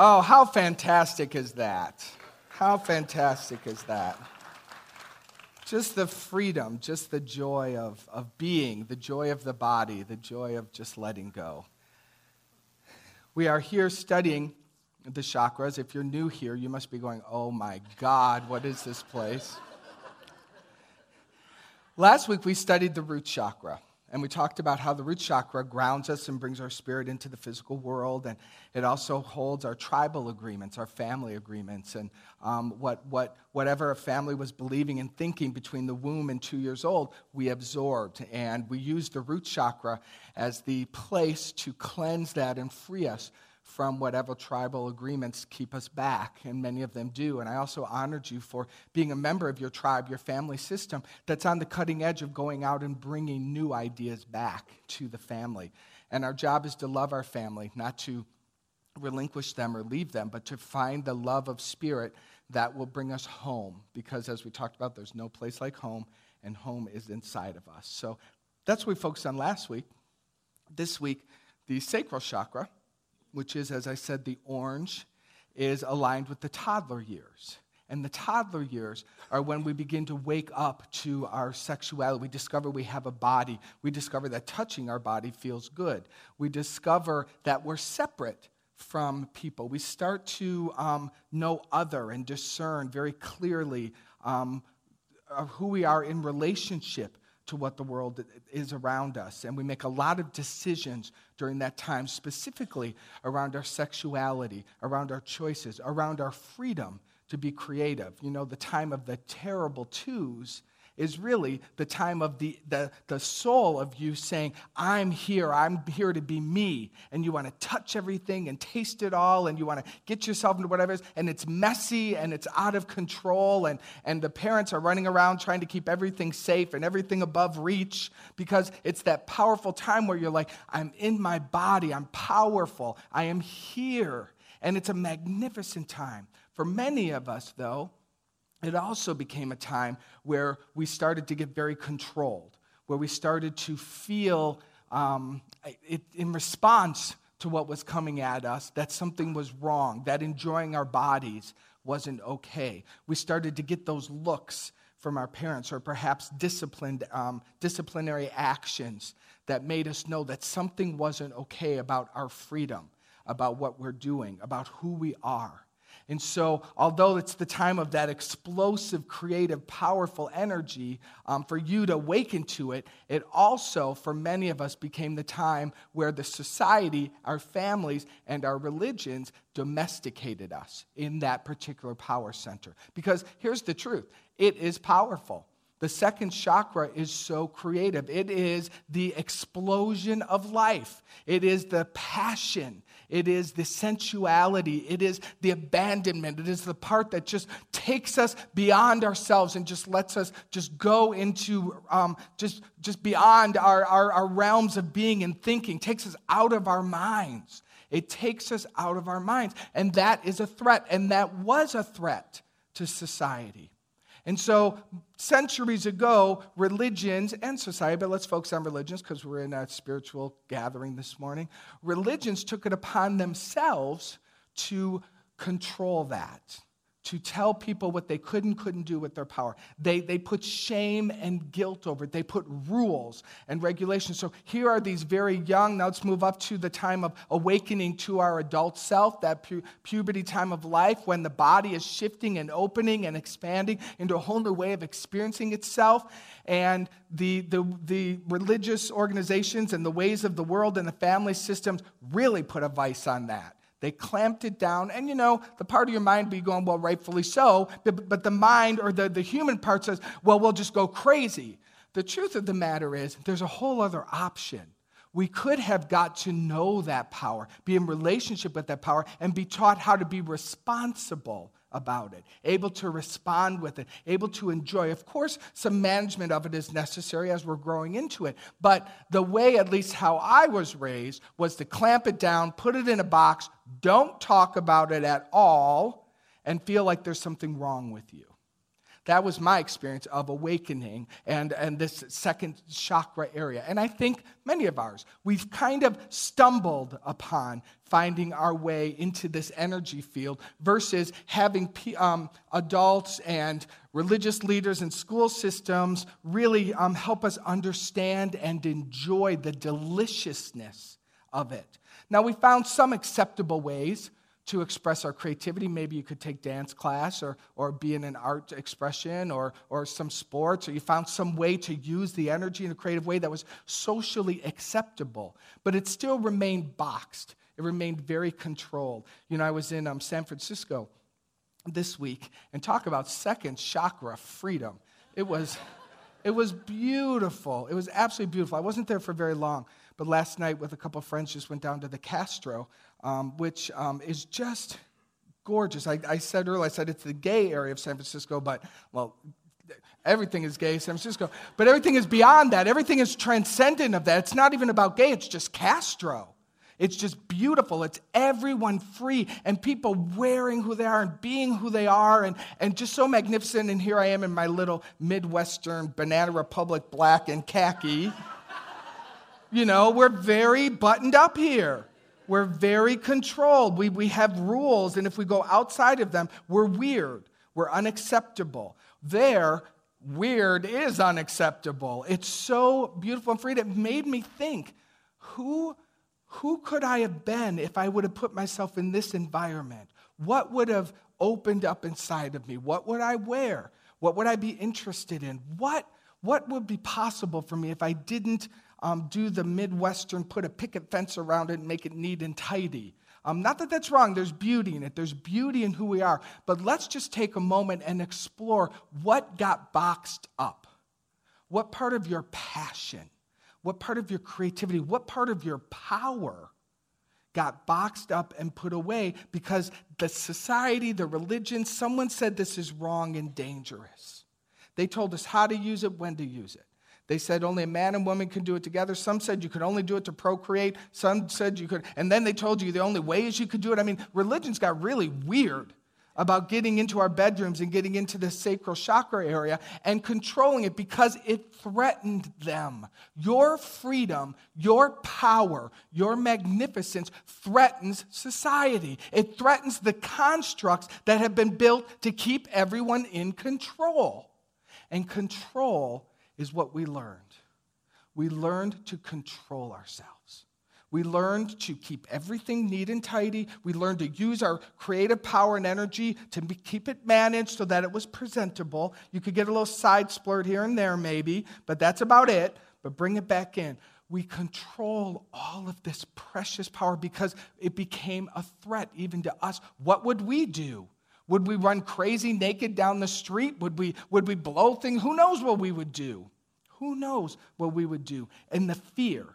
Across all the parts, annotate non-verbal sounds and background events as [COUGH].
Oh, how fantastic is that? How fantastic is that? Just the freedom, just the joy of, of being, the joy of the body, the joy of just letting go. We are here studying the chakras. If you're new here, you must be going, oh my God, what is this place? Last week we studied the root chakra. And we talked about how the root chakra grounds us and brings our spirit into the physical world. And it also holds our tribal agreements, our family agreements, and um, what, what, whatever a family was believing and thinking between the womb and two years old, we absorbed. And we use the root chakra as the place to cleanse that and free us from whatever tribal agreements keep us back, and many of them do. And I also honored you for being a member of your tribe, your family system, that's on the cutting edge of going out and bringing new ideas back to the family. And our job is to love our family, not to relinquish them or leave them, but to find the love of spirit that will bring us home. Because as we talked about, there's no place like home, and home is inside of us. So that's what we focused on last week. This week, the sacral chakra which is, as I said, the orange, is aligned with the toddler years. And the toddler years are when we begin to wake up to our sexuality. We discover we have a body. We discover that touching our body feels good. We discover that we're separate from people. We start to um, know other and discern very clearly um, who we are in relationship to what the world is around us. And we make a lot of decisions during that time, specifically around our sexuality, around our choices, around our freedom to be creative. You know, the time of the terrible twos is really the time of the, the, the soul of you saying, I'm here, I'm here to be me. And you want to touch everything and taste it all, and you want to get yourself into whatever it is, and it's messy and it's out of control, and, and the parents are running around trying to keep everything safe and everything above reach because it's that powerful time where you're like, I'm in my body, I'm powerful, I am here. And it's a magnificent time. For many of us, though, it also became a time where we started to get very controlled, where we started to feel um, it, in response to what was coming at us that something was wrong, that enjoying our bodies wasn't okay. We started to get those looks from our parents, or perhaps disciplined, um, disciplinary actions that made us know that something wasn't okay about our freedom, about what we're doing, about who we are. And so, although it's the time of that explosive, creative, powerful energy um, for you to awaken to it, it also, for many of us, became the time where the society, our families, and our religions domesticated us in that particular power center. Because here's the truth it is powerful. The second chakra is so creative. It is the explosion of life. It is the passion. It is the sensuality. It is the abandonment. It is the part that just takes us beyond ourselves and just lets us just go into um, just, just beyond our, our, our realms of being and thinking, takes us out of our minds. It takes us out of our minds. And that is a threat. And that was a threat to society. And so, centuries ago, religions and society, but let's focus on religions because we're in a spiritual gathering this morning, religions took it upon themselves to control that to tell people what they could and couldn't do with their power. They, they put shame and guilt over it. They put rules and regulations. So here are these very young, now let's move up to the time of awakening to our adult self, that pu- puberty time of life when the body is shifting and opening and expanding into a whole new way of experiencing itself. And the, the, the religious organizations and the ways of the world and the family systems really put a vice on that. They clamped it down. And you know, the part of your mind be going, well, rightfully so. But, but the mind or the, the human part says, well, we'll just go crazy. The truth of the matter is, there's a whole other option. We could have got to know that power, be in relationship with that power, and be taught how to be responsible about it, able to respond with it, able to enjoy. Of course, some management of it is necessary as we're growing into it. But the way, at least how I was raised, was to clamp it down, put it in a box, don't talk about it at all, and feel like there's something wrong with you. that was my experience of awakening and, and this second chakra area. And I think many of ours, we've kind of stumbled upon finding our way into this energy field versus having um, adults and religious leaders and school systems really um, help us understand and enjoy the deliciousness of it. Now, we found some acceptable ways to express our creativity. Maybe you could take dance class or, or be in an art expression or, or some sports, or you found some way to use the energy in a creative way that was socially acceptable. But it still remained boxed, it remained very controlled. You know, I was in um, San Francisco this week and talk about second chakra freedom. It was. It was beautiful. It was absolutely beautiful. I wasn't there for very long, but last night with a couple of friends just went down to the Castro um, which um, is just gorgeous. I, I, said earlier, I said it's the gay area of San Francisco, but, well, everything is gay San Francisco. But everything is beyond that. Everything is transcendent of that. It's not even about gay, it's just Castro. It's just beautiful. It's everyone free and people wearing who they are and being who they are and, and just so magnificent. And here I am in my little Midwestern Banana Republic black and khaki. You know, we're very buttoned up here. We're very controlled. We, we have rules, and if we go outside of them, we're weird. We're unacceptable. There, weird is unacceptable. It's so beautiful and free. It made me think who, who could I have been if I would have put myself in this environment? What would have opened up inside of me? What would I wear? What would I be interested in? What, what would be possible for me if I didn't um, do the Midwestern, put a picket fence around it and make it neat and tidy. Um, not that that's wrong, there's beauty in it, there's beauty in who we are. But let's just take a moment and explore what got boxed up. What part of your passion, what part of your creativity, what part of your power got boxed up and put away because the society, the religion, someone said this is wrong and dangerous. They told us how to use it, when to use it. They said only a man and woman can do it together. Some said you could only do it to procreate. Some said you could, and then they told you the only ways you could do it. I mean, religions got really weird about getting into our bedrooms and getting into the sacral chakra area and controlling it because it threatened them. Your freedom, your power, your magnificence threatens society. It threatens the constructs that have been built to keep everyone in control. And control is what we learned. We learned to control ourselves. We learned to keep everything neat and tidy. We learned to use our creative power and energy to keep it managed so that it was presentable. You could get a little side splurt here and there, maybe, but that's about it. But bring it back in. We control all of this precious power because it became a threat even to us. What would we do? Would we run crazy naked down the street? Would we, would we blow things? Who knows what we would do? Who knows what we would do? And the fear.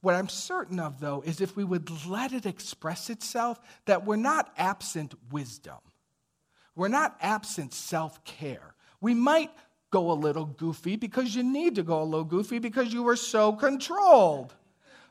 What I'm certain of, though, is if we would let it express itself, that we're not absent wisdom. We're not absent self care. We might go a little goofy because you need to go a little goofy because you were so controlled.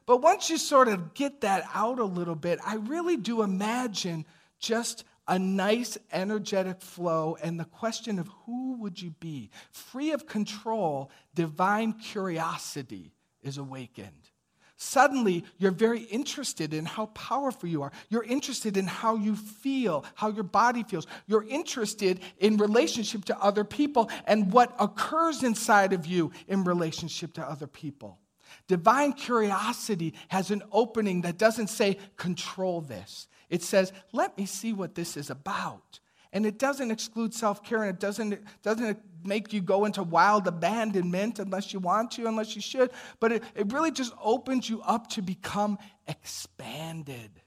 But once you sort of get that out a little bit, I really do imagine just a nice, energetic flow, and the question of who would you be? Free of control, divine curiosity is awakened. Suddenly, you're very interested in how powerful you are. You're interested in how you feel, how your body feels. You're interested in relationship to other people and what occurs inside of you in relationship to other people. Divine curiosity has an opening that doesn't say, control this. It says, let me see what this is about. And it doesn't exclude self care and it doesn't, doesn't make you go into wild abandonment unless you want to, unless you should. But it, it really just opens you up to become expanded.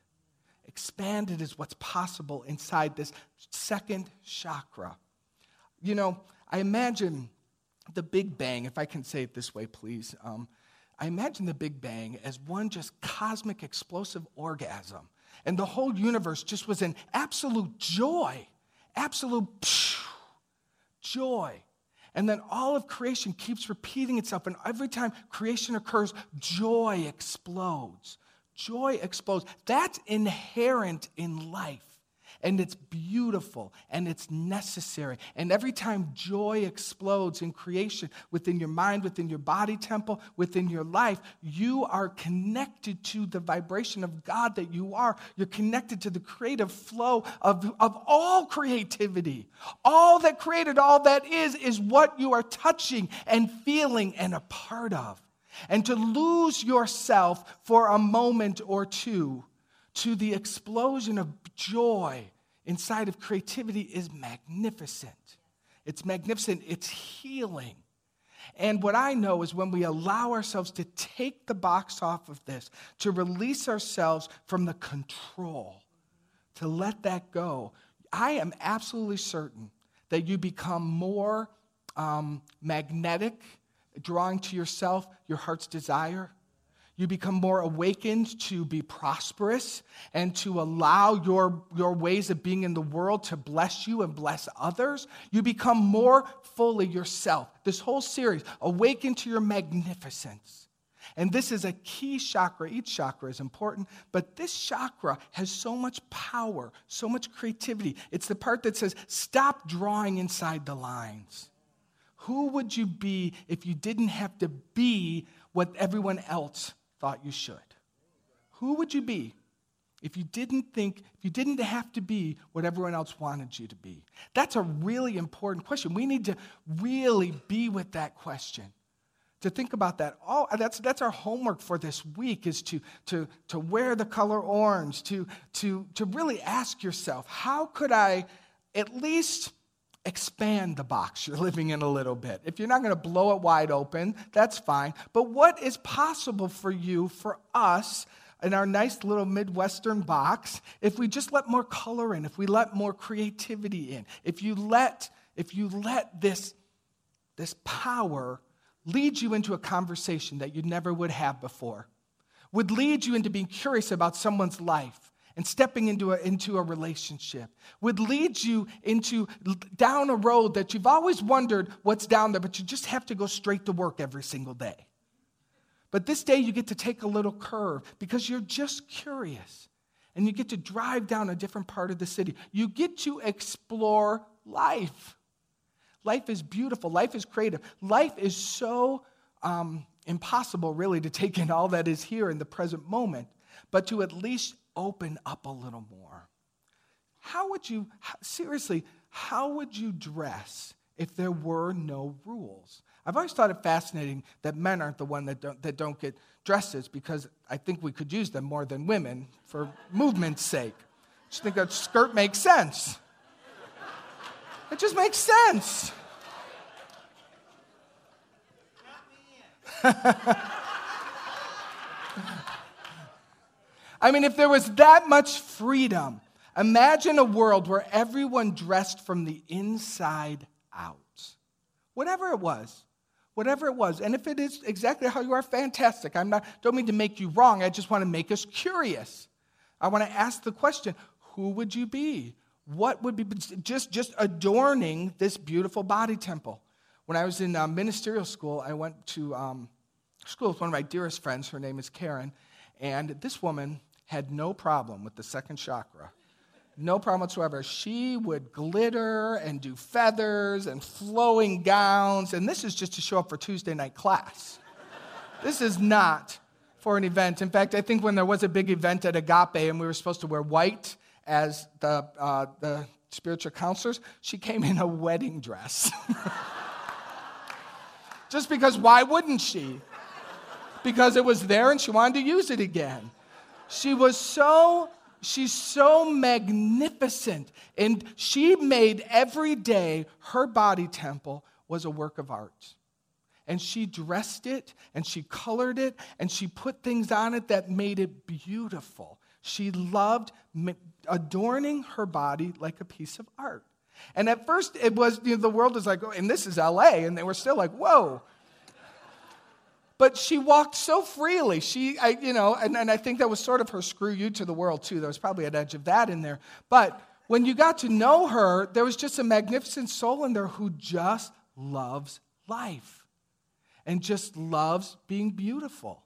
Expanded is what's possible inside this second chakra. You know, I imagine the Big Bang, if I can say it this way, please. Um, I imagine the Big Bang as one just cosmic explosive orgasm and the whole universe just was in absolute joy, absolute joy. And then all of creation keeps repeating itself. And every time creation occurs, joy explodes. Joy explodes. That's inherent in life. And it's beautiful and it's necessary. And every time joy explodes in creation within your mind, within your body temple, within your life, you are connected to the vibration of God that you are. You're connected to the creative flow of, of all creativity. All that created, all that is, is what you are touching and feeling and a part of. And to lose yourself for a moment or two to the explosion of joy inside of creativity is magnificent. It's magnificent, it's healing. And what I know is when we allow ourselves to take the box off of this, to release ourselves from the control, to let that go, I am absolutely certain that you become more um, magnetic, drawing to yourself your heart's desire you become more awakened to be prosperous and to allow your, your ways of being in the world to bless you and bless others. You become more fully yourself. This whole series, Awaken to Your Magnificence. And this is a key chakra. Each chakra is important, but this chakra has so much power, so much creativity. It's the part that says, stop drawing inside the lines. Who would you be if you didn't have to be what everyone else thought you should? Who would you be if you didn't think, if you didn't have to be what everyone else wanted you to be? That's a really important question. We need to really be with that question. To think about that. Oh, that's, that's our homework for this week is to, to, to wear the color orange, to, to, to really ask yourself, how could I at least expand the box [LAUGHS] you're living in a little bit. If you're not going to blow it wide open, that's fine. But what is possible for you, for us, in our nice little Midwestern box, if we just let more color in, if we let more creativity in, if you let, if you let this, this power lead you into a conversation that you never would have before, would lead you into being curious about someone's life, and stepping into a, into a relationship would lead you into down a road that you've always wondered what's down there, but you just have to go straight to work every single day. But this day you get to take a little curve because you're just curious and you get to drive down a different part of the city. You get to explore life. Life is beautiful, life is creative, life is so um, impossible, really, to take in all that is here in the present moment, but to at least open up a little more. How would you, seriously, how would you dress if there were no rules? I've always thought it fascinating that men aren't the one that don't, that don't get dresses because I think we could use them more than women for movement's sake. I just think a skirt makes sense. It just makes sense. [LAUGHS] I mean, if there was that much freedom, imagine a world where everyone dressed from the inside out. Whatever it was. Whatever it was. And if it is exactly how you are, fantastic. I'm not don't mean to make you wrong. I just want to make us curious. I want to ask the question, who would you be? What would be just just adorning this beautiful body temple? When I was in uh, ministerial school, I went to um, school with one of my dearest friends. Her name is Karen. And this woman had no problem with the second chakra. No problem whatsoever. She would glitter and do feathers and flowing gowns, and this is just to show up for Tuesday night class. this is not for an event. In fact, I think when there was a big event at Agape and we were supposed to wear white as the, uh, the spiritual counselors, she came in a wedding dress. [LAUGHS] just because why wouldn't she? Because it was there and she wanted to use it again. She was so, she's so magnificent. And she made every day her body temple was a work of art. And she dressed it and she colored it and she put things on it that made it beautiful. She loved adorning her body like a piece of art. And at first, it was, you know, the world was like, oh, and this is LA. And they were still like, whoa, but she walked so freely. She, I, you know, and, and I think that was sort of her screw you to the world, too. There was probably an edge of that in there. But when you got to know her, there was just a magnificent soul in there who just loves life and just loves being beautiful.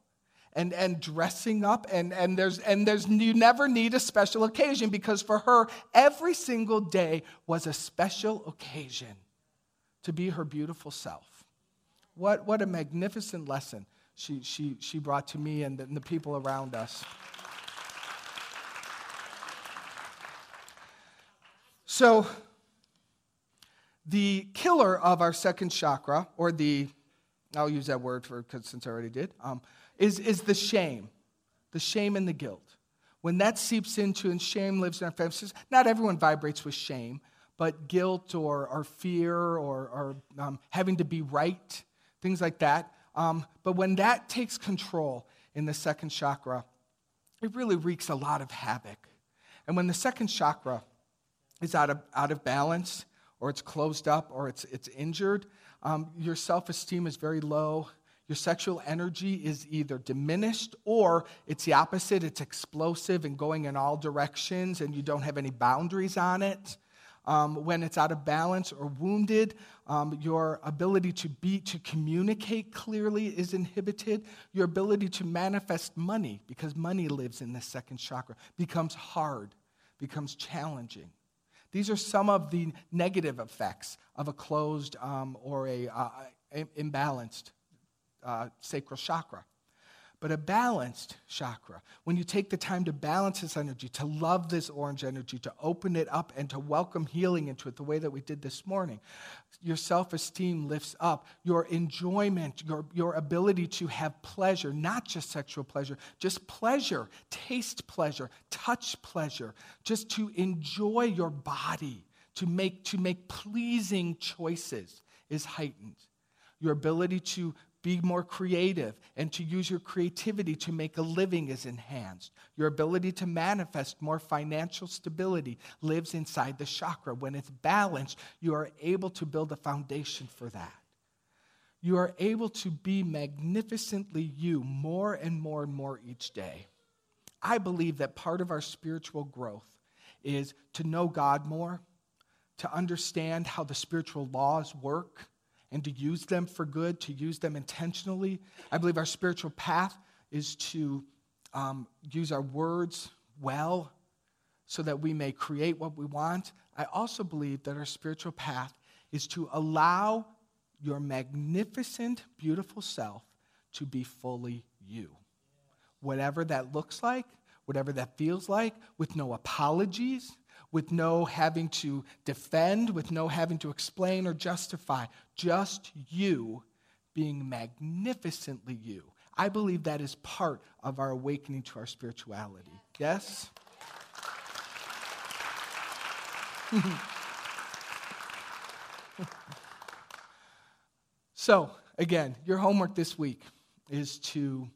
and, and dressing up and, and there's and there's you never need a special occasion because for her every single day was a special occasion to be her beautiful self what what a magnificent lesson she she she brought to me and the, and the people around us so the killer of our second chakra or the i'll use that word for since i already did um, is, is the shame, the shame and the guilt. When that seeps into and shame lives in our families, not everyone vibrates with shame, but guilt or, or fear or, or um, having to be right, things like that. Um, but when that takes control in the second chakra, it really wreaks a lot of havoc. And when the second chakra is out of, out of balance, or it's closed up, or it's, it's injured, um, your self esteem is very low, your sexual energy is either diminished or it's the opposite. It's explosive and going in all directions, and you don't have any boundaries on it. Um, when it's out of balance or wounded, um, your ability to be to communicate clearly is inhibited. Your ability to manifest money, because money lives in the second chakra, becomes hard, becomes challenging. These are some of the negative effects of a closed um, or a uh, imbalanced uh, sacral chakra. But a balanced chakra, when you take the time to balance this energy, to love this orange energy, to open it up and to welcome healing into it the way that we did this morning, your self esteem lifts up. Your enjoyment, your, your ability to have pleasure, not just sexual pleasure, just pleasure, taste pleasure, touch pleasure, just to enjoy your body, to make, to make pleasing choices is heightened. Your ability to be more creative and to use your creativity to make a living is enhanced. Your ability to manifest more financial stability lives inside the chakra. When it's balanced, you are able to build a foundation for that. You are able to be magnificently you more and more and more each day. I believe that part of our spiritual growth is to know God more, to understand how the spiritual laws work and to use them for good, to use them intentionally. I believe our spiritual path is to um, use our words well so that we may create what we want. I also believe that our spiritual path is to allow your magnificent, beautiful self to be fully you. Whatever that looks like, whatever that feels like, with no apologies, with no having to defend, with no having to explain or justify, just you being magnificently you. I believe that is part of our awakening to our spirituality. Yes? [LAUGHS] so, again, your homework this week is to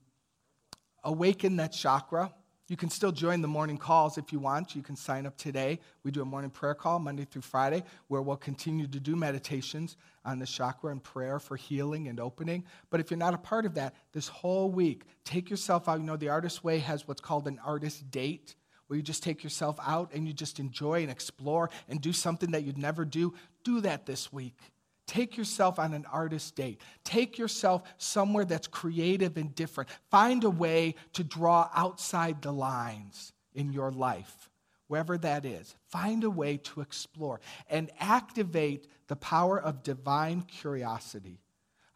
awaken that chakra you can still join the morning calls if you want. You can sign up today. We do a morning prayer call Monday through Friday where we'll continue to do meditations on the chakra and prayer for healing and opening. But if you're not a part of that, this whole week, take yourself out. You know, the Artist Way has what's called an artist date where you just take yourself out and you just enjoy and explore and do something that you'd never do. Do that this week. Take yourself on an artist date. Take yourself somewhere that's creative and different. Find a way to draw outside the lines in your life, wherever that is. Find a way to explore and activate the power of divine curiosity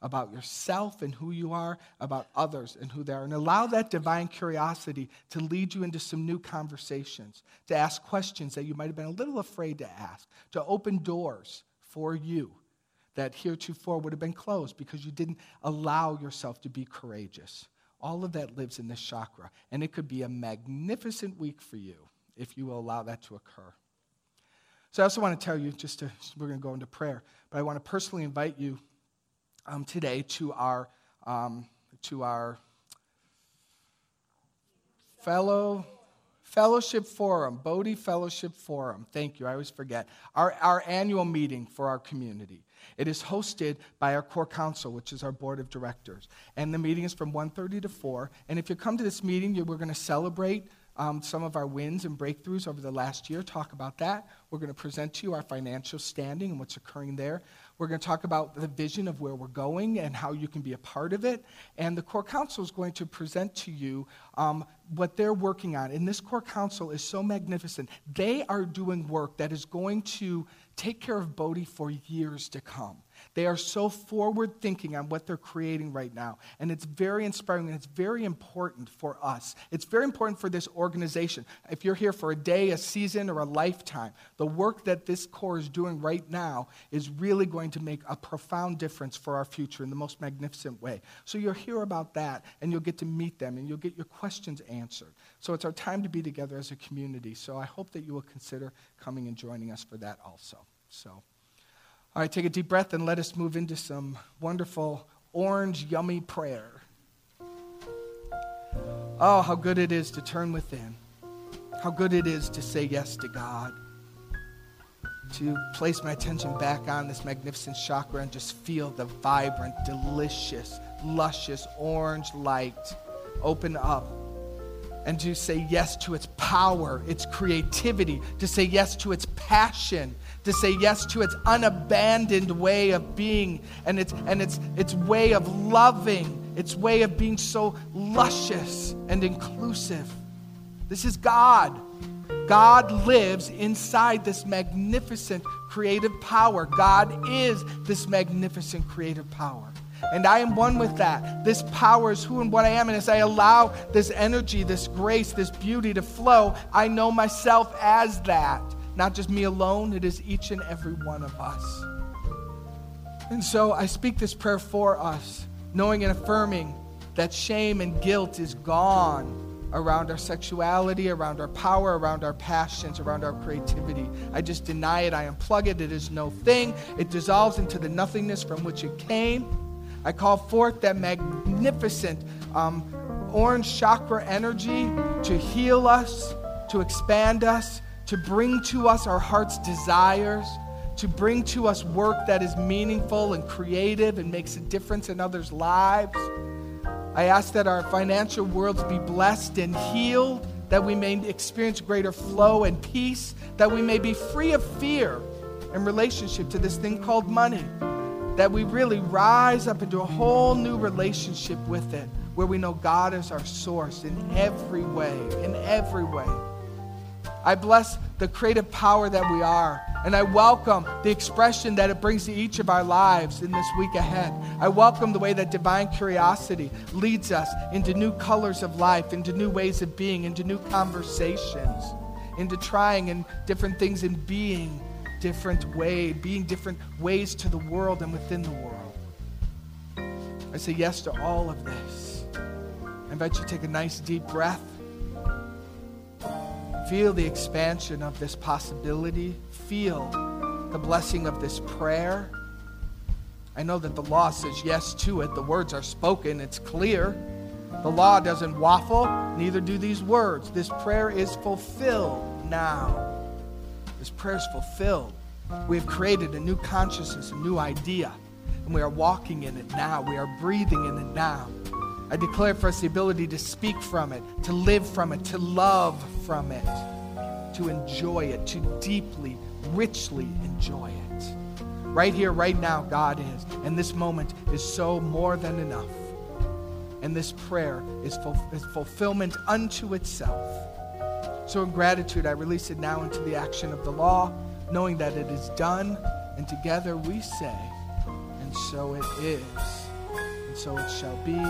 about yourself and who you are, about others and who they are. And allow that divine curiosity to lead you into some new conversations, to ask questions that you might have been a little afraid to ask, to open doors for you that heretofore would have been closed because you didn't allow yourself to be courageous. All of that lives in this chakra, and it could be a magnificent week for you if you will allow that to occur. So, I also want to tell you, just to, we're going to go into prayer, but I want to personally invite you um, today to our, um, to our fellow Fellowship Forum, Bodhi Fellowship Forum. Thank you, I always forget. Our, our annual meeting for our community. It is hosted by our core council, which is our board of directors. And the meeting is from 1.30 to 4. And if you come to this meeting, we're going to celebrate um, some of our wins and breakthroughs over the last year, talk about that. We're going to present to you our financial standing and what's occurring there. We're going to talk about the vision of where we're going and how you can be a part of it. And the core council is going to present to you um, what they're working on. And this core council is so magnificent. They are doing work that is going to take care of Bodhi for years to come. They are so forward thinking on what they're creating right now. And it's very inspiring and it's very important for us. It's very important for this organization. If you're here for a day, a season, or a lifetime, the work that this core is doing right now is really going to make a profound difference for our future in the most magnificent way. So you'll hear about that and you'll get to meet them and you'll get your questions answered. So it's our time to be together as a community. So I hope that you will consider coming and joining us for that also. So. All right, take a deep breath and let us move into some wonderful orange, yummy prayer. Oh, how good it is to turn within. How good it is to say yes to God. To place my attention back on this magnificent chakra and just feel the vibrant, delicious, luscious orange light open up and to say yes to its power, its creativity, to say yes to its passion, to say yes to its unabandoned way of being and its, and its, its way of loving, its way of being so luscious and inclusive. This is God. God lives inside this magnificent creative power. God is this magnificent creative power. And I am one with that. This power is who and what I am. And as I allow this energy, this grace, this beauty to flow, I know myself as that. Not just me alone, it is each and every one of us. And so I speak this prayer for us, knowing and affirming that shame and guilt is gone around our sexuality, around our power, around our passions, around our creativity. I just deny it. I unplug it. It is no thing. It dissolves into the nothingness from which it came. I call forth that magnificent um, orange chakra energy to heal us, to expand us, to bring to us our heart's desires, to bring to us work that is meaningful and creative and makes a difference in others' lives. I ask that our financial worlds be blessed and healed, that we may experience greater flow and peace, that we may be free of fear in relationship to this thing called money, that we really rise up into a whole new relationship with it, where we know God is our source in every way, in every way. I bless the creative power that we are. And I welcome the expression that it brings to each of our lives in this week ahead. I welcome the way that divine curiosity leads us into new colors of life, into new ways of being, into new conversations, into trying and different things in being different way, being different ways to the world and within the world. I say yes to all of this. I invite you to take a nice deep breath. Feel the expansion of this possibility. Feel the blessing of this prayer. I know that the law says yes to it. The words are spoken, it's clear. The law doesn't waffle, neither do these words. This prayer is fulfilled now. This prayer is fulfilled. We have created a new consciousness, a new idea, and we are walking in it now. We are breathing in it now. I declare for us the ability to speak from it, to live from it, to love from it, to enjoy it, to deeply, richly enjoy it. Right here, right now, God is. And this moment is so more than enough. And this prayer is, ful- is fulfillment unto itself. So, in gratitude, I release it now into the action of the law, knowing that it is done. And together we say, and so it is, and so it shall be.